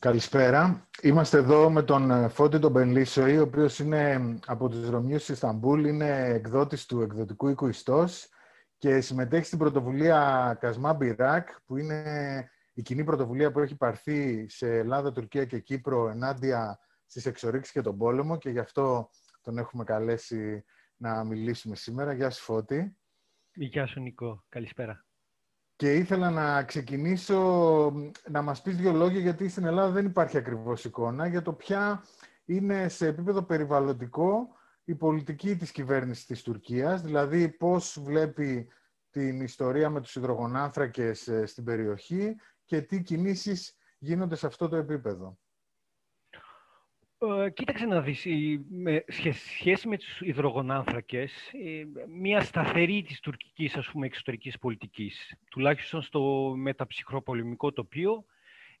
Καλησπέρα. Είμαστε εδώ με τον ε, Φώτη τον Μπενλίσοη, ο οποίος είναι από τους Ρωμιούς της Ισταμπούλ, είναι εκδότης του εκδοτικού οίκου Ιστός και συμμετέχει στην πρωτοβουλία Κασμά Μπιράκ, που είναι η κοινή πρωτοβουλία που έχει πάρθει σε Ελλάδα, Τουρκία και Κύπρο ενάντια στις εξορίξεις και τον πόλεμο και γι' αυτό τον έχουμε καλέσει να μιλήσουμε σήμερα. Γεια σου Φώτη. Γεια σου Νικό. Καλησπέρα. Και ήθελα να ξεκινήσω να μας πεις δύο λόγια, γιατί στην Ελλάδα δεν υπάρχει ακριβώς εικόνα, για το ποια είναι σε επίπεδο περιβαλλοντικό η πολιτική της κυβέρνησης της Τουρκίας, δηλαδή πώς βλέπει την ιστορία με τους υδρογονάνθρακες ε, στην περιοχή και τι κινήσεις γίνονται σε αυτό το επίπεδο. Ε, κοίταξε να δεις, με σχέση με τους υδρογονάνθρακες, μια σταθερή της τουρκικής ας πούμε, εξωτερικής πολιτικής, τουλάχιστον στο μεταψυχροπολεμικό τοπίο,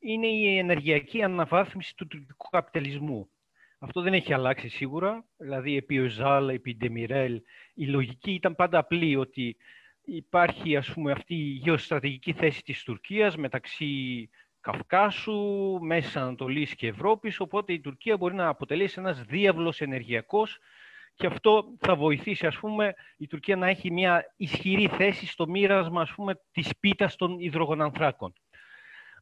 είναι η ενεργειακή αναβάθμιση του τουρκικού καπιταλισμού. Αυτό δεν έχει αλλάξει σίγουρα, δηλαδή επί Οζάλ, επί Ντεμιρέλ, η λογική ήταν πάντα απλή ότι υπάρχει ας πούμε, αυτή η γεωστρατηγική θέση της Τουρκίας μεταξύ Καυκάσου, Μέσης Ανατολής και Ευρώπης, οπότε η Τουρκία μπορεί να αποτελέσει ένας διάβλος ενεργειακός και αυτό θα βοηθήσει, ας πούμε, η Τουρκία να έχει μια ισχυρή θέση στο μοίρασμα, ας πούμε, της πίτας των υδρογονανθράκων.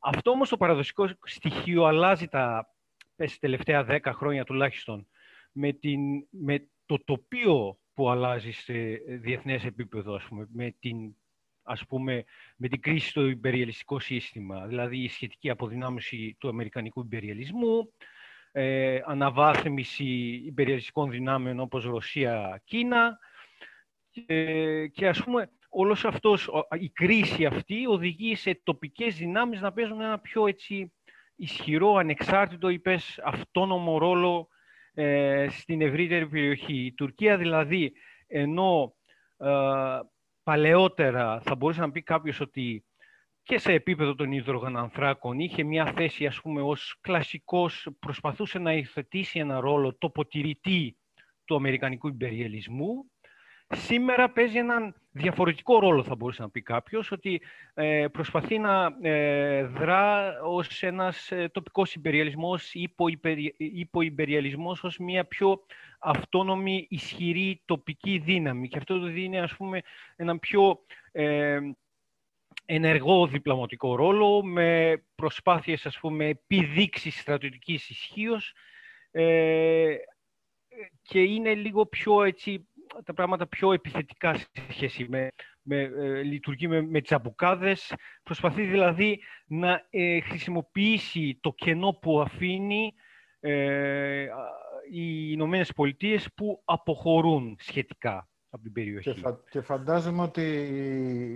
Αυτό όμως το παραδοσικό στοιχείο αλλάζει τα πες, τελευταία δέκα χρόνια τουλάχιστον με, την, με το τοπίο που αλλάζει σε διεθνές επίπεδο, ας πούμε, με την ας πούμε, με την κρίση στο υπεριαλιστικό σύστημα, δηλαδή η σχετική αποδυνάμωση του αμερικανικού υπεριαλισμού, ε, αναβάθμιση υπεριαλιστικών δυνάμεων όπως Ρωσία, Κίνα και, και ας πούμε όλος αυτός, η κρίση αυτή οδηγεί σε τοπικές δυνάμεις να παίζουν ένα πιο έτσι ισχυρό, ανεξάρτητο, είπες, αυτόνομο ρόλο ε, στην ευρύτερη περιοχή. Η Τουρκία δηλαδή, ενώ ε, παλαιότερα θα μπορούσε να πει κάποιος ότι και σε επίπεδο των υδρογονανθράκων είχε μια θέση ας πούμε ως κλασικός, προσπαθούσε να υιοθετήσει ένα ρόλο τοποτηρητή του Αμερικανικού υπεριαλισμού. Σήμερα παίζει έναν διαφορετικό ρόλο θα μπορούσε να πει κάποιος, ότι ε, προσπαθεί να ε, δρά ως ένας ε, τοπικός υπεριαλισμός, υποϊμπεριαλισμός, ως μια πιο αυτόνομη, ισχυρή τοπική δύναμη. Και αυτό το δίνει, ας πούμε, έναν πιο ε, ενεργό διπλωματικό ρόλο, με προσπάθειες, ας πούμε, επιδείξεις στρατιωτικής ισχύως ε, και είναι λίγο πιο, έτσι, τα πράγματα πιο επιθετικά σε σχέση με, με ε, λειτουργεί με, με τσαμπουκάδες. Προσπαθεί δηλαδή να ε, χρησιμοποιήσει το κενό που αφήνει ε, οι Ηνωμένες Πολιτείες που αποχωρούν σχετικά από την περιοχή. Και, και φαντάζομαι ότι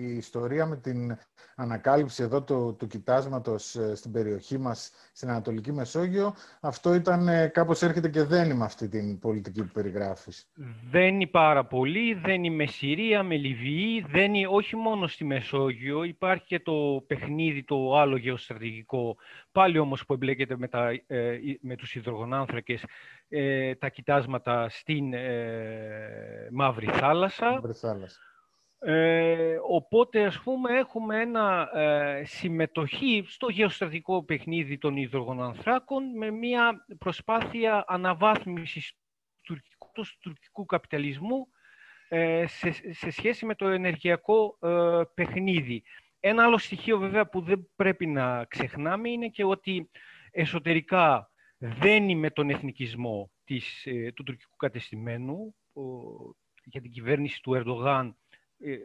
η ιστορία με την ανακάλυψη εδώ του, του κοιτάσματος ε, στην περιοχή μας, στην Ανατολική Μεσόγειο, αυτό ήταν ε, κάπως έρχεται και δένει με αυτή την πολιτική που περιγράφεις. Δένει πάρα πολύ, δένει με Συρία, με Λιβύη, δένει όχι μόνο στη Μεσόγειο, υπάρχει και το παιχνίδι το άλλο γεωστρατηγικό, πάλι όμως που εμπλέκεται με, τα, ε, με τους υδρογονάνθρακες, τα κοιτάσματα στην Μαύρη Θάλασσα. Μαύρη Θάλασσα. Ε, οπότε, ας πούμε, έχουμε ένα ε, συμμετοχή στο γεωστρατικό παιχνίδι των υδρογονανθράκων με μια προσπάθεια αναβάθμισης του τουρκικού, τουρκικού καπιταλισμού ε, σε, σε, σχέση με το ενεργειακό ε, παιχνίδι. Ένα άλλο στοιχείο, βέβαια, που δεν πρέπει να ξεχνάμε είναι και ότι εσωτερικά δένει με τον εθνικισμό της, του τουρκικού κατεστημένου. Για την κυβέρνηση του Ερντογάν ε,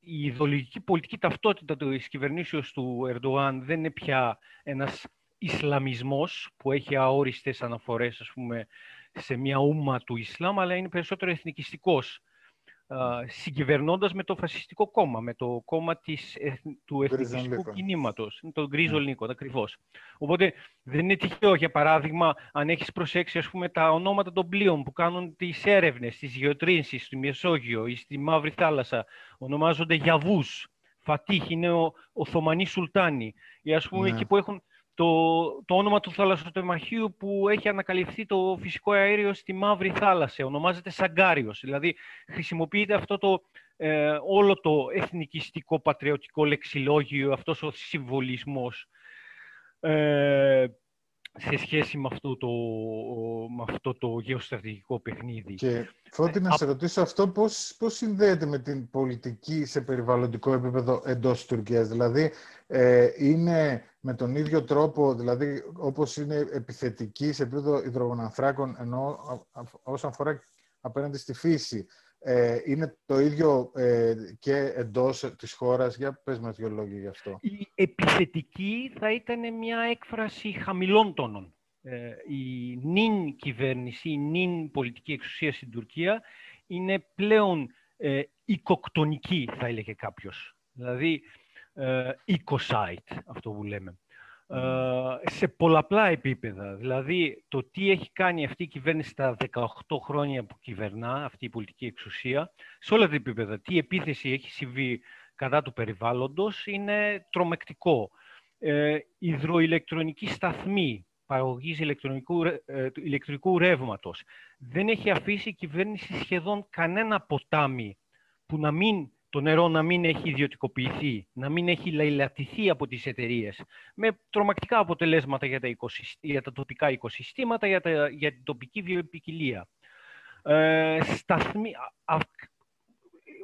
η ιδεολογική πολιτική ταυτότητα της κυβερνήσεως του Ερντογάν δεν είναι πια ένας Ισλαμισμός που έχει αόριστες αναφορές ας πούμε, σε μια ούμα του Ισλάμ, αλλά είναι περισσότερο εθνικιστικός συγκυβερνώντας με το φασιστικό κόμμα, με το κόμμα της, του εθνικιστικού κινήματος, τον Γκρίζο ναι. Νίκο, ακριβώς. Οπότε δεν είναι τυχαίο, για παράδειγμα, αν έχεις προσέξει ας πούμε, τα ονόματα των πλοίων που κάνουν τις έρευνες, τις γεωτρήσεις στη Μεσόγειο ή στη Μαύρη Θάλασσα, ονομάζονται Γιαβούς, Φατίχ είναι ο Οθωμανή Σουλτάνη, ή ας πούμε ναι. εκεί που έχουν το, το όνομα του θαλασσοτεμαχίου που έχει ανακαλυφθεί το φυσικό αέριο στη Μαύρη Θάλασσα. Ονομάζεται Σαγκάριος. Δηλαδή, χρησιμοποιείται αυτό το, ε, όλο το εθνικιστικό, πατριωτικό λεξιλόγιο, αυτός ο συμβολισμός. Ε, σε σχέση με αυτό το, με αυτό το γεωστρατηγικό παιχνίδι. Και Φώτη, να σε ρωτήσω αυτό πώς, πώς συνδέεται με την πολιτική σε περιβαλλοντικό επίπεδο εντός της Τουρκίας; Δηλαδή, ε, είναι με τον ίδιο τρόπο, δηλαδή όπως είναι επιθετική σε επίπεδο υδρογονανθράκων, ενώ όσον αφορά απέναντι στη φύση, ε, είναι το ίδιο ε, και εντός της χώρας. Για πες μας δύο λόγια γι' αυτό. Η επιθετική θα ήταν μια έκφραση χαμηλών τόνων. Ε, η νυν κυβέρνηση, η νυν πολιτική εξουσία στην Τουρκία είναι πλέον ε, οικοκτονική, θα έλεγε κάποιος. Δηλαδή, ε, eco-site, αυτό που λέμε. Ε, σε πολλαπλά επίπεδα. Δηλαδή, το τι έχει κάνει αυτή η κυβέρνηση τα 18 χρόνια που κυβερνά, αυτή η πολιτική εξουσία, σε όλα τα επίπεδα, τι επίθεση έχει συμβεί κατά του περιβάλλοντος, είναι τρομεκτικό. Ε, υδροηλεκτρονική σταθμή παραγωγής ηλεκτρονικού, ε, ηλεκτρικού ρεύματος. Δεν έχει αφήσει η κυβέρνηση σχεδόν κανένα ποτάμι που να μην το νερό να μην έχει ιδιωτικοποιηθεί, να μην έχει λαϊλατηθεί από τις εταιρείες, με τρομακτικά αποτελέσματα για τα, για τα τοπικά οικοσυστήματα, για, τα... για την τοπική βιοποικιλία. Ε, σταθμί...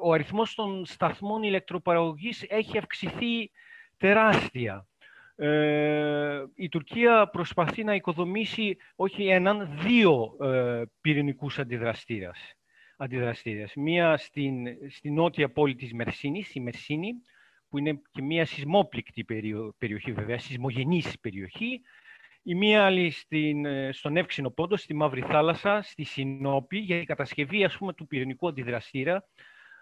Ο αριθμός των σταθμών ηλεκτροπαραγωγής έχει αυξηθεί τεράστια. Ε, η Τουρκία προσπαθεί να οικοδομήσει όχι έναν, δύο ε, πυρηνικούς αντιδραστήρας αντιδραστήρες. Μία στην, στην νότια πόλη της Μερσίνης, η Μερσίνη, που είναι και μία σεισμόπληκτη περιοχή βέβαια, σεισμογενής περιοχή. Η μία άλλη στην, στον Εύξηνο Πόντο, στη Μαύρη Θάλασσα, στη Συνόπη, για την κατασκευή ας πούμε, του πυρηνικού αντιδραστήρα.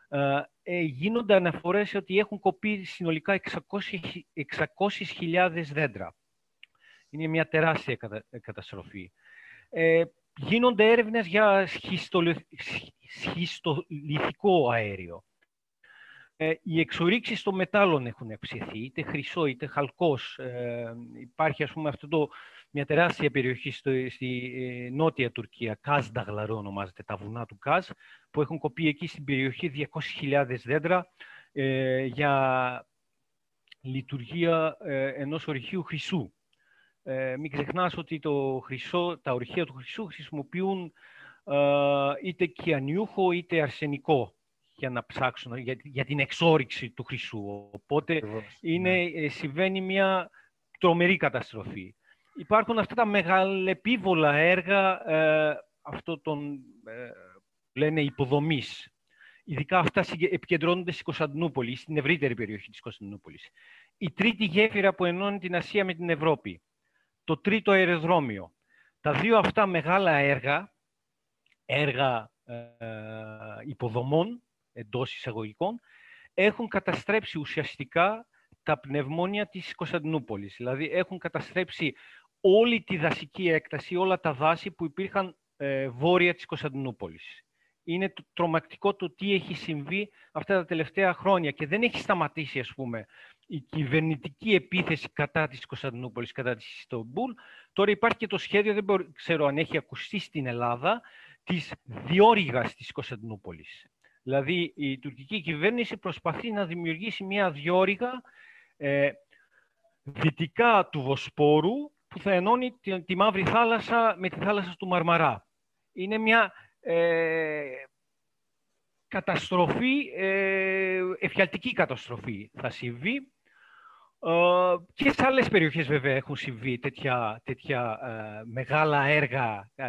Ε, ε γίνονται αναφορές ότι έχουν κοπεί συνολικά 600.000 δέντρα. Είναι μια τεράστια καταστροφή. Ε, γίνονται έρευνες για σχιστολιθικό αέριο. Ε, οι εξορίξεις των μετάλλων έχουν αυξηθεί, είτε χρυσό είτε χαλκός. Ε, υπάρχει ας πούμε αυτό το, μια τεράστια περιοχή στο, στη ε, νότια Τουρκία, Κάζ Νταγλαρό ονομάζεται, τα βουνά του Κάζ, που έχουν κοπεί εκεί στην περιοχή 200.000 δέντρα ε, για λειτουργία ε, ενός ορυχείου χρυσού. Ε, μην ξεχνάς ότι το χρυσό, τα ορυχεία του χρυσού χρησιμοποιούν ε, είτε κιανιούχο είτε αρσενικό για να ψάξουν για, για την εξόριξη του χρυσού. Οπότε είναι, ναι. ε, συμβαίνει μια τρομερή καταστροφή. Υπάρχουν αυτά τα μεγαλεπίβολα έργα ε, αυτό τον ε, λένε υποδομής. Ειδικά αυτά επικεντρώνονται στην Κωνσταντινούπολη, στην ευρύτερη περιοχή της Κωνσταντινούπολης. Η τρίτη γέφυρα που ενώνει την Ασία με την Ευρώπη το τρίτο αεροδρόμιο. Τα δύο αυτά μεγάλα έργα, έργα ε, υποδομών εντός εισαγωγικών, έχουν καταστρέψει ουσιαστικά τα πνευμόνια της Κωνσταντινούπολης. Δηλαδή έχουν καταστρέψει όλη τη δασική έκταση, όλα τα δάση που υπήρχαν ε, βόρεια της Κωνσταντινούπολης. Είναι το τρομακτικό το τι έχει συμβεί αυτά τα τελευταία χρόνια και δεν έχει σταματήσει, ας πούμε, η κυβερνητική επίθεση κατά της Κωνσταντινούπολης, κατά της Ιστομπούλ. Τώρα υπάρχει και το σχέδιο, δεν ξέρω αν έχει ακουστεί στην Ελλάδα, της διόρυγας της Κωνσταντινούπολης. Δηλαδή η τουρκική κυβέρνηση προσπαθεί να δημιουργήσει μια διόρυγα ε, δυτικά του Βοσπόρου που θα ενώνει τη, τη Μαύρη Θάλασσα με τη θάλασσα του Μαρμαρά. Είναι μια ε, καταστροφή, ε, εφιαλτική καταστροφή θα συμβεί ε, και σε άλλες περιοχές βέβαια έχουν συμβεί τέτοια, τέτοια ε, μεγάλα έργα ε,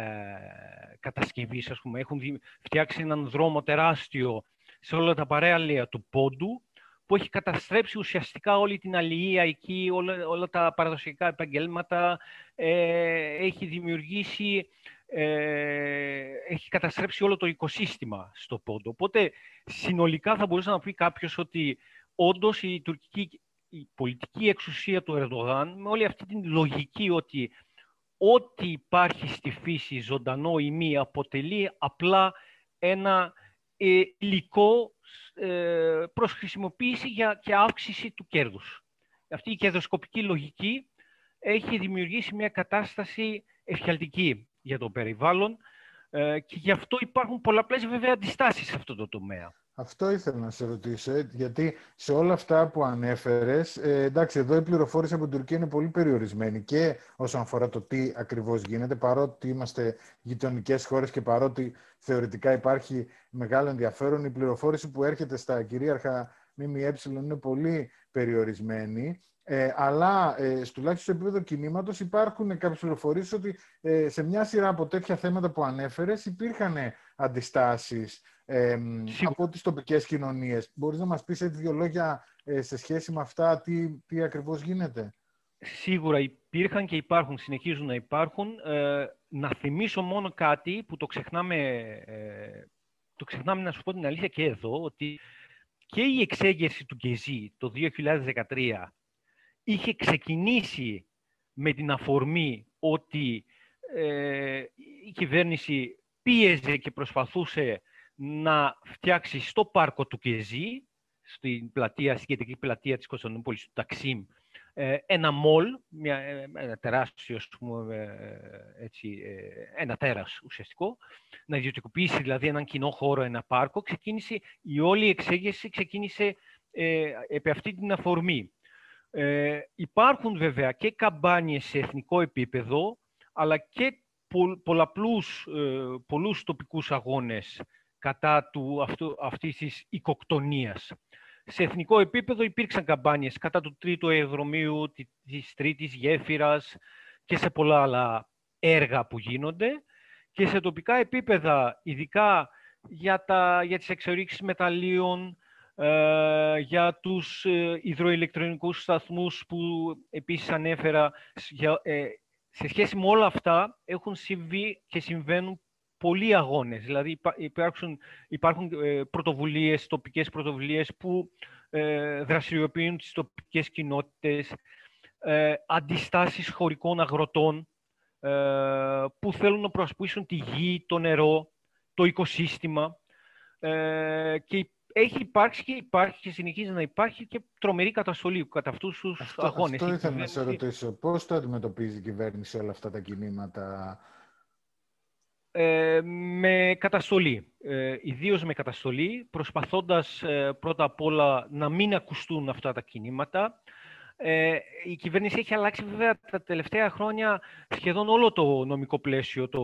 κατασκευής. Ας πούμε. Έχουν φτιάξει έναν δρόμο τεράστιο σε όλα τα παρέα του Πόντου που έχει καταστρέψει ουσιαστικά όλη την αλληλεία εκεί, όλα, όλα τα παραδοσιακά επαγγέλματα, έχει δημιουργήσει, έχει καταστρέψει όλο το οικοσύστημα στο Πόντο. Οπότε συνολικά θα μπορούσε να πει κάποιος ότι όντως η τουρκική η πολιτική εξουσία του Ερντογάν με όλη αυτή την λογική ότι ό,τι υπάρχει στη φύση ζωντανό ή μη αποτελεί απλά ένα ε, υλικό ε, προς χρησιμοποίηση για, και αύξηση του κέρδους. Αυτή η κερδοσκοπική λογική έχει δημιουργήσει μια κατάσταση ευχαλτική για το περιβάλλον ε, και γι' αυτό υπάρχουν πολλαπλές βέβαια αντιστάσεις σε αυτό το τομέα. Αυτό ήθελα να σε ρωτήσω, ε, γιατί σε όλα αυτά που ανέφερες, ε, εντάξει, εδώ η πληροφόρηση από την Τουρκία είναι πολύ περιορισμένη και όσον αφορά το τι ακριβώς γίνεται, παρότι είμαστε γειτονικές χώρες και παρότι θεωρητικά υπάρχει μεγάλο ενδιαφέρον, η πληροφόρηση που έρχεται στα κυρίαρχα ΜΜΕ είναι πολύ περιορισμένη. Ε, αλλά ε, τουλάχιστον σε επίπεδο κινήματος υπάρχουν κάποιες πληροφορίες ότι ε, σε μια σειρά από τέτοια θέματα που ανέφερες υπήρχαν αντιστάσεις ε, από τις τοπικές κοινωνίες. Μπορείς να μας πεις έτσι δύο λόγια ε, σε σχέση με αυτά, τι, τι ακριβώς γίνεται; Σίγουρα υπήρχαν και υπάρχουν, συνεχίζουν να υπάρχουν. Ε, να θυμίσω μόνο κάτι που το ξεχνάμε, το ξεχνάμε να σου πω την αλήθεια και εδώ, ότι και η εξέγερση του Γκεζί το 2013 είχε ξεκινήσει με την αφορμή ότι ε, η κυβέρνηση πίεζε και προσπαθούσε να φτιάξει στο πάρκο του Κεζί, στην πλατεία, στην κεντρική πλατεία της Κωνσταντινούπολης του Ταξίμ, ε, ένα μολ, μια, ε, ένα τεράστιο, πούμε, έτσι, ένα τέρας ουσιαστικό, να ιδιωτικοποιήσει δηλαδή έναν κοινό χώρο, ένα πάρκο, ξεκίνησε, η όλη εξέγερση ξεκίνησε ε, επί αυτή την αφορμή. Ε, υπάρχουν βέβαια και καμπάνιες σε εθνικό επίπεδο, αλλά και πολλαπλούς, ε, πολλούς τοπικούς αγώνες κατά του, αυτού, αυτής της οικοκτονίας. Σε εθνικό επίπεδο υπήρξαν καμπάνιες κατά του τρίτου αεροδρομίου, της τρίτης γέφυρας και σε πολλά άλλα έργα που γίνονται. Και σε τοπικά επίπεδα, ειδικά για, τα, για τις εξορίξεις μεταλλίων, ε, για τους ε, υδροηλεκτρονικούς σταθμούς που επίσης ανέφερα. Ε, σε σχέση με όλα αυτά έχουν συμβεί και συμβαίνουν πολλοί αγώνες. Δηλαδή υπάρχουν, υπάρχουν πρωτοβουλίες, τοπικές πρωτοβουλίες που δραστηριοποιούν τις τοπικές κοινότητες, αντιστάσεις χωρικών αγροτών που θέλουν να προσπίσουν τη γη, το νερό, το οικοσύστημα και έχει υπάρξει και υπάρχει και συνεχίζει να υπάρχει και τρομερή καταστολή κατά αυτούς τους αγώνε. Αυτό ήθελα να σε ρωτήσω. Πώς το αντιμετωπίζει η κυβέρνηση όλα αυτά τα κινήματα, ε, με καταστολή. Ε, Ιδίως με καταστολή, προσπαθώντας ε, πρώτα απ' όλα να μην ακουστούν αυτά τα κινήματα. Ε, η κυβέρνηση έχει αλλάξει βέβαια τα τελευταία χρόνια σχεδόν όλο το νομικό πλαίσιο το,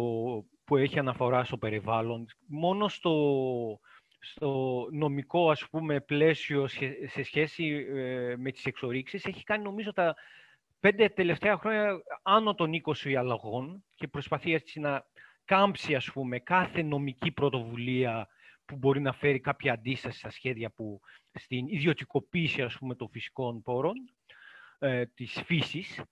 που έχει αναφορά στο περιβάλλον. Μόνο στο, στο νομικό ας πούμε πλαίσιο σε σχέση ε, με τις εξορίξεις έχει κάνει νομίζω τα πέντε τελευταία χρόνια άνω των 20 αλλαγών και προσπαθεί έτσι να κάμψει ας πούμε κάθε νομική πρωτοβουλία που μπορεί να φέρει κάποια αντίσταση στα σχέδια που στην ιδιωτικοποίηση ας πούμε των φυσικών πόρων ε, της φύσης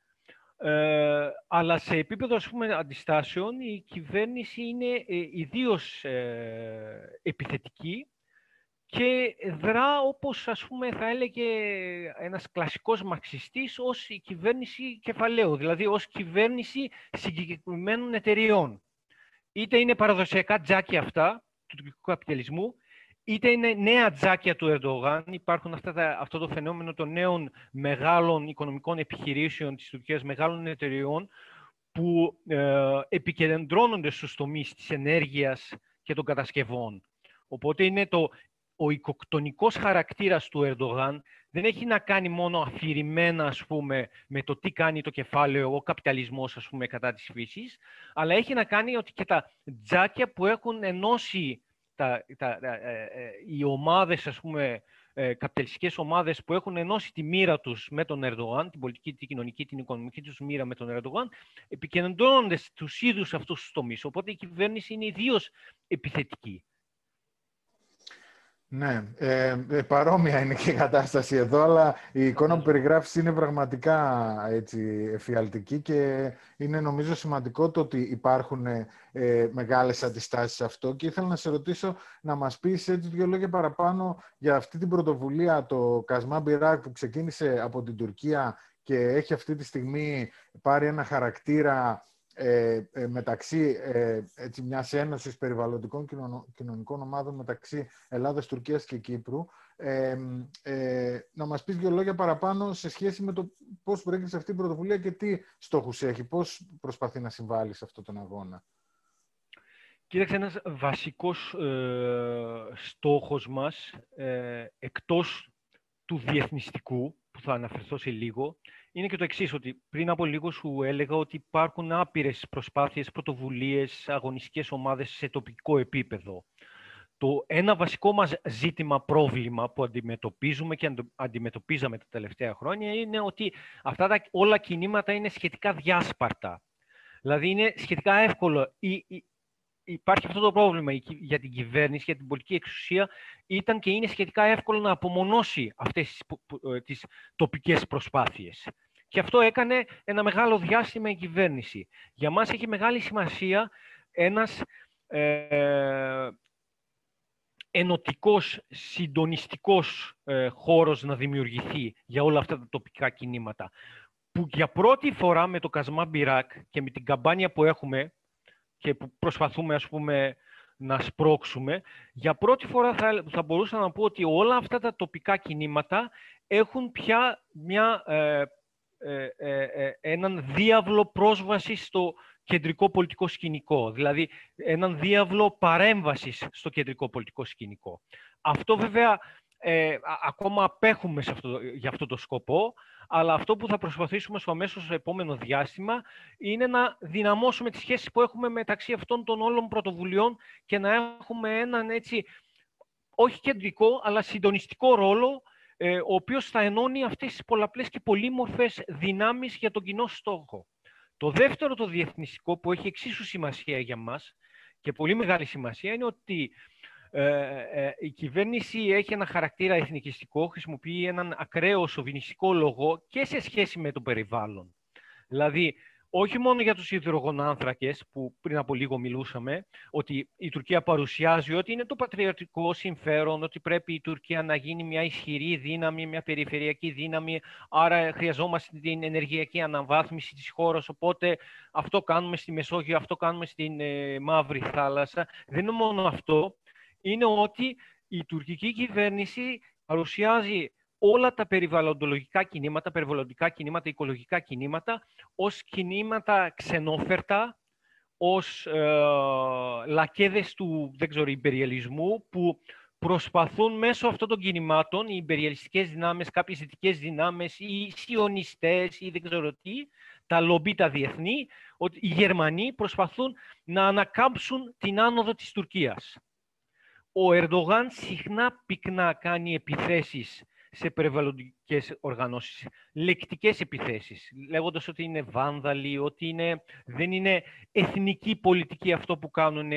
ε, αλλά σε επίπεδο ας πούμε, αντιστάσεων η κυβέρνηση είναι ε, ιδίως ε, επιθετική και δρά όπως ας πούμε θα έλεγε ένας κλασικός μαξιστής ως η κυβέρνηση κεφαλαίου, δηλαδή ως κυβέρνηση συγκεκριμένων εταιριών. Είτε είναι παραδοσιακά τζάκια αυτά του τουρκικού καπιταλισμού, είτε είναι νέα τζάκια του Ερντογάν. Υπάρχουν αυτά αυτό το φαινόμενο των νέων μεγάλων οικονομικών επιχειρήσεων της Τουρκίας, μεγάλων εταιριών, που ε, επικεντρώνονται στους τομείς της ενέργειας και των κατασκευών. Οπότε είναι το, ο οικοκτονικός χαρακτήρας του Ερντογάν δεν έχει να κάνει μόνο αφηρημένα ας πούμε, με το τι κάνει το κεφάλαιο, ο καπιταλισμός ας πούμε, κατά της φύσης, αλλά έχει να κάνει ότι και τα τζάκια που έχουν ενώσει τα, τα, ε, ε, οι ομάδες, ας πούμε, ε, καπιταλιστικές ομάδες που έχουν ενώσει τη μοίρα τους με τον Ερντογάν, την πολιτική, την κοινωνική, την οικονομική τους μοίρα με τον Ερντογάν, επικεντρώνονται στους ίδιους αυτούς τους τομείς. Οπότε η κυβέρνηση είναι ιδίως επιθετική. Ναι, ε, ε, παρόμοια είναι και η κατάσταση εδώ, αλλά η εικόνα που περιγράφεις είναι πραγματικά έτσι, εφιαλτική και είναι νομίζω σημαντικό το ότι υπάρχουν ε, μεγάλες αντιστάσεις σε αυτό. Και ήθελα να σε ρωτήσω να μας πεις έτσι δύο λόγια παραπάνω για αυτή την πρωτοβουλία, το Κασμά Μπιράκ που ξεκίνησε από την Τουρκία και έχει αυτή τη στιγμή πάρει ένα χαρακτήρα ε, ε, μεταξύ ε, έτσι, μιας ένωσης περιβαλλοντικών κοινωνικών ομάδων μεταξύ Ελλάδας, Τουρκίας και Κύπρου. Ε, ε, να μας πεις δύο λόγια παραπάνω σε σχέση με το πώς προέκυψε αυτή η πρωτοβουλία και τι στόχους έχει, πώς προσπαθεί να συμβάλλει σε αυτόν τον αγώνα. Κοίταξε, ένας βασικός ε, στόχος μας, ε, εκτός του διεθνιστικού, που θα αναφερθώ σε λίγο, είναι και το εξής ότι πριν από λίγο σου έλεγα ότι υπάρχουν άπειρες προσπάθειες, πρωτοβουλίες, αγωνιστικές ομάδες σε τοπικό επίπεδο. Το ένα βασικό μας ζήτημα, πρόβλημα που αντιμετωπίζουμε και αντιμετωπίζαμε τα τελευταία χρόνια είναι ότι αυτά τα όλα κινήματα είναι σχετικά διάσπαρτα. Δηλαδή είναι σχετικά εύκολο. Υπάρχει αυτό το πρόβλημα για την κυβέρνηση, για την πολιτική εξουσία. Ήταν και είναι σχετικά εύκολο να απομονώσει αυτές τις ε, τοπικές προσπάθειες. Και αυτό έκανε ένα μεγάλο διάστημα η κυβέρνηση. Για μας έχει μεγάλη σημασία ένας ε, ενωτικός, συντονιστικός ε, χώρος να δημιουργηθεί για όλα αυτά τα τοπικά κινήματα. Που για πρώτη φορά με το Κασμά Μπιράκ και με την καμπάνια που έχουμε και που προσπαθούμε ας πούμε να σπρώξουμε, για πρώτη φορά θα, θα μπορούσα να πω ότι όλα αυτά τα τοπικά κινήματα έχουν πια μια, ε, ε, ε έναν διάβλο πρόσβασης στο κεντρικό πολιτικό σκηνικό, δηλαδή έναν διάβλο παρέμβασης στο κεντρικό πολιτικό σκηνικό. Αυτό βέβαια ε, ακόμα απέχουμε σε αυτό, για αυτό το σκοπό, αλλά αυτό που θα προσπαθήσουμε στο αμέσως επόμενο διάστημα είναι να δυναμώσουμε τις σχέσεις που έχουμε μεταξύ αυτών των όλων πρωτοβουλειών και να έχουμε έναν έτσι, όχι κεντρικό, αλλά συντονιστικό ρόλο, ε, ο οποίος θα ενώνει αυτές τις πολλαπλές και πολύμορφες δυνάμεις για τον κοινό στόχο. Το δεύτερο, το διεθνιστικό, που έχει εξίσου σημασία για μας και πολύ μεγάλη σημασία, είναι ότι ε, ε, η κυβέρνηση έχει ένα χαρακτήρα εθνικιστικό, χρησιμοποιεί έναν ακραίο σοβινιστικό λόγο και σε σχέση με το περιβάλλον. Δηλαδή, όχι μόνο για τους υδρογονάνθρακες, που πριν από λίγο μιλούσαμε, ότι η Τουρκία παρουσιάζει ότι είναι το πατριωτικό συμφέρον, ότι πρέπει η Τουρκία να γίνει μια ισχυρή δύναμη, μια περιφερειακή δύναμη, άρα χρειαζόμαστε την ενεργειακή αναβάθμιση της χώρας, οπότε αυτό κάνουμε στη Μεσόγειο, αυτό κάνουμε στην ε, Μαύρη Θάλασσα. Δεν είναι μόνο αυτό, είναι ότι η τουρκική κυβέρνηση παρουσιάζει όλα τα περιβαλλοντολογικά κινήματα, περιβαλλοντικά κινήματα, οικολογικά κινήματα, ως κινήματα ξενόφερτα, ως ε, λακέδες του δεν ξέρω, υπεριαλισμού, που προσπαθούν μέσω αυτών των κινημάτων, οι υπεριαλιστικές δυνάμεις, κάποιες δυτικές δυνάμεις, οι σιωνιστές ή δεν ξέρω τι, τα λομπί τα διεθνή, ότι οι Γερμανοί προσπαθούν να ανακάμψουν την άνοδο της Τουρκίας. Ο Ερντογάν συχνά πυκνά κάνει επιθέσεις σε περιβαλλοντικές οργανώσεις. Λεκτικές επιθέσεις, λέγοντας ότι είναι βάνδαλοι, ότι είναι, δεν είναι εθνική πολιτική αυτό που κάνουν,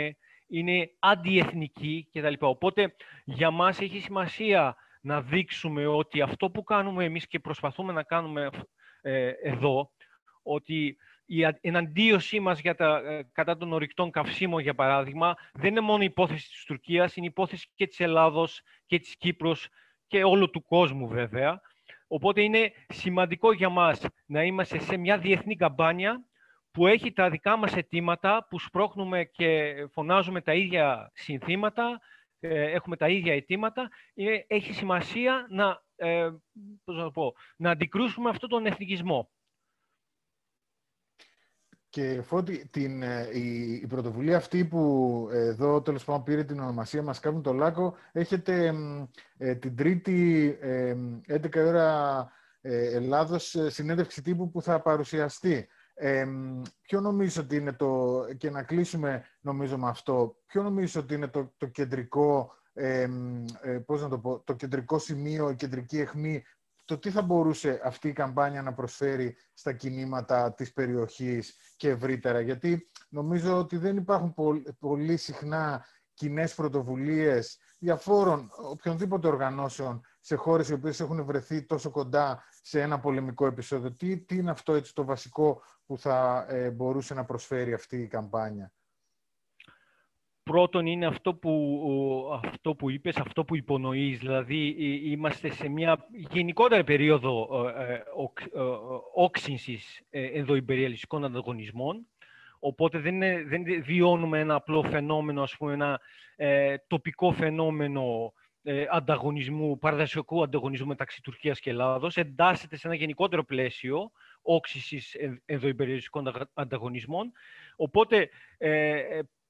είναι αντιεθνική κτλ. Οπότε για μας έχει σημασία να δείξουμε ότι αυτό που κάνουμε εμείς και προσπαθούμε να κάνουμε ε, εδώ, ότι η εναντίωσή μας για τα, ε, κατά των ορυκτών καυσίμων, για παράδειγμα, δεν είναι μόνο η υπόθεση της Τουρκίας, είναι η υπόθεση και της Ελλάδος και της Κύπρος και όλου του κόσμου βέβαια. Οπότε είναι σημαντικό για μας να είμαστε σε μια διεθνή καμπάνια που έχει τα δικά μας αιτήματα, που σπρώχνουμε και φωνάζουμε τα ίδια συνθήματα, ε, έχουμε τα ίδια αιτήματα. Έχει σημασία να, ε, να, πω, να αντικρούσουμε αυτόν τον εθνικισμό. Και Φώτη, την, ε, η, η, πρωτοβουλία αυτή που εδώ τέλος πάντων πήρε την ονομασία μας κάνουν το Λάκκο, έχετε ε, την τρίτη ε, 11 ώρα ε, Ελλάδος ε, συνέντευξη τύπου που θα παρουσιαστεί. Ε, ποιο νομίζω ότι είναι το, και να κλείσουμε νομίζω με αυτό, ποιο νομίζω ότι είναι το, το κεντρικό, ε, πώς να το, πω, το κεντρικό σημείο, η κεντρική αιχμή το τι θα μπορούσε αυτή η καμπάνια να προσφέρει στα κινήματα της περιοχής και ευρύτερα. Γιατί νομίζω ότι δεν υπάρχουν πολύ συχνά κοινέ πρωτοβουλίες διαφόρων οποιονδήποτε οργανώσεων σε χώρες οι οποίες έχουν βρεθεί τόσο κοντά σε ένα πολεμικό επεισόδιο. Τι, τι είναι αυτό έτσι, το βασικό που θα ε, μπορούσε να προσφέρει αυτή η καμπάνια; Πρώτον είναι αυτό που, αυτό που είπες, αυτό που υπονοείς, δηλαδή είμαστε σε μια γενικότερη περίοδο ε, ε, όξυνσης ε, ενδοϊμπεριαλιστικών ανταγωνισμών, οπότε δεν, δεν βιώνουμε ένα απλό φαινόμενο, ας πούμε, ένα τοπικό φαινόμενο ανταγωνισμού, παραδοσιακού ανταγωνισμού μεταξύ Τουρκίας και Ελλάδος, εντάσσεται σε ένα γενικότερο πλαίσιο όξυσης ενδοϊμπεριαλιστικών ανταγωνισμών, οπότε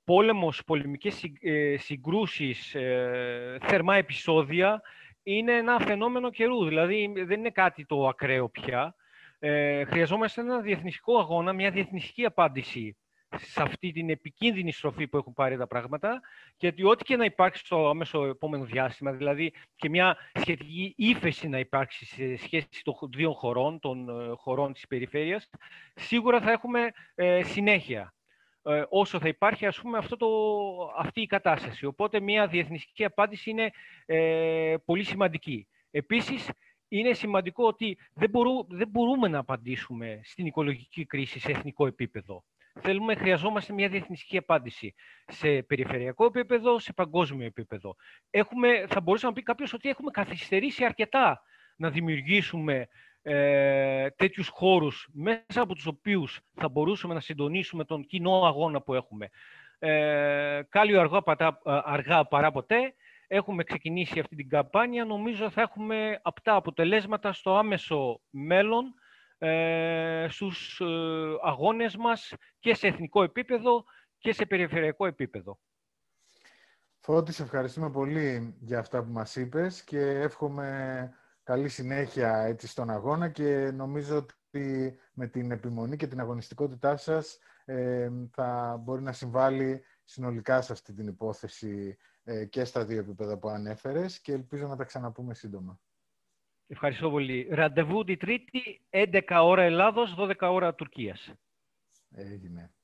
πόλεμος, πολεμικές ε, συγκρούσεις, ε, θερμά επεισόδια είναι ένα φαινόμενο καιρού. Δηλαδή δεν είναι κάτι το ακραίο πια. Ε, χρειαζόμαστε ένα διεθνιστικό αγώνα, μια διεθνιστική απάντηση σε αυτή την επικίνδυνη στροφή που έχουν πάρει τα πράγματα, γιατί ό,τι και να υπάρξει στο άμεσο επόμενο διάστημα, δηλαδή και μια σχετική ύφεση να υπάρξει σε σχέση των δύο χωρών, των ε, χωρών της περιφέρειας, σίγουρα θα έχουμε ε, συνέχεια ε, όσο θα υπάρχει ας πούμε, αυτό το, αυτή η κατάσταση. Οπότε μια διεθνιστική απάντηση είναι πολύ σημαντική. Επίσης, είναι σημαντικό ότι δεν, δεν μπορούμε να απαντήσουμε στην οικολογική κρίση σε εθνικό επίπεδο. Θέλουμε, χρειαζόμαστε μια διεθνιστική απάντηση σε περιφερειακό επίπεδο, σε παγκόσμιο επίπεδο. Έχουμε, θα μπορούσε να πει κάποιος ότι έχουμε καθυστερήσει αρκετά να δημιουργήσουμε ε, τέτοιους χώρους μέσα από τους οποίους θα μπορούσαμε να συντονίσουμε τον κοινό αγώνα που έχουμε. Ε, κάλιο αργά, πατά, αργά παρά ποτέ. Έχουμε ξεκινήσει αυτή την καμπάνια. Νομίζω θα έχουμε απτά αποτελέσματα στο άμεσο μέλλον ε, στους ε, αγώνες μας και σε εθνικό επίπεδο και σε περιφερειακό επίπεδο. Φώτης, σε ευχαριστούμε πολύ για αυτά που μας είπες και εύχομαι καλή συνέχεια έτσι, στον αγώνα και νομίζω ότι με την επιμονή και την αγωνιστικότητά σας ε, θα μπορεί να συμβάλλει συνολικά σε αυτή την υπόθεση ε, και στα δύο επίπεδα που ανέφερες και ελπίζω να τα ξαναπούμε σύντομα. Ευχαριστώ πολύ. Ραντεβού τη Τρίτη, 11 ώρα Ελλάδος, 12 ώρα Τουρκίας. Έγινε.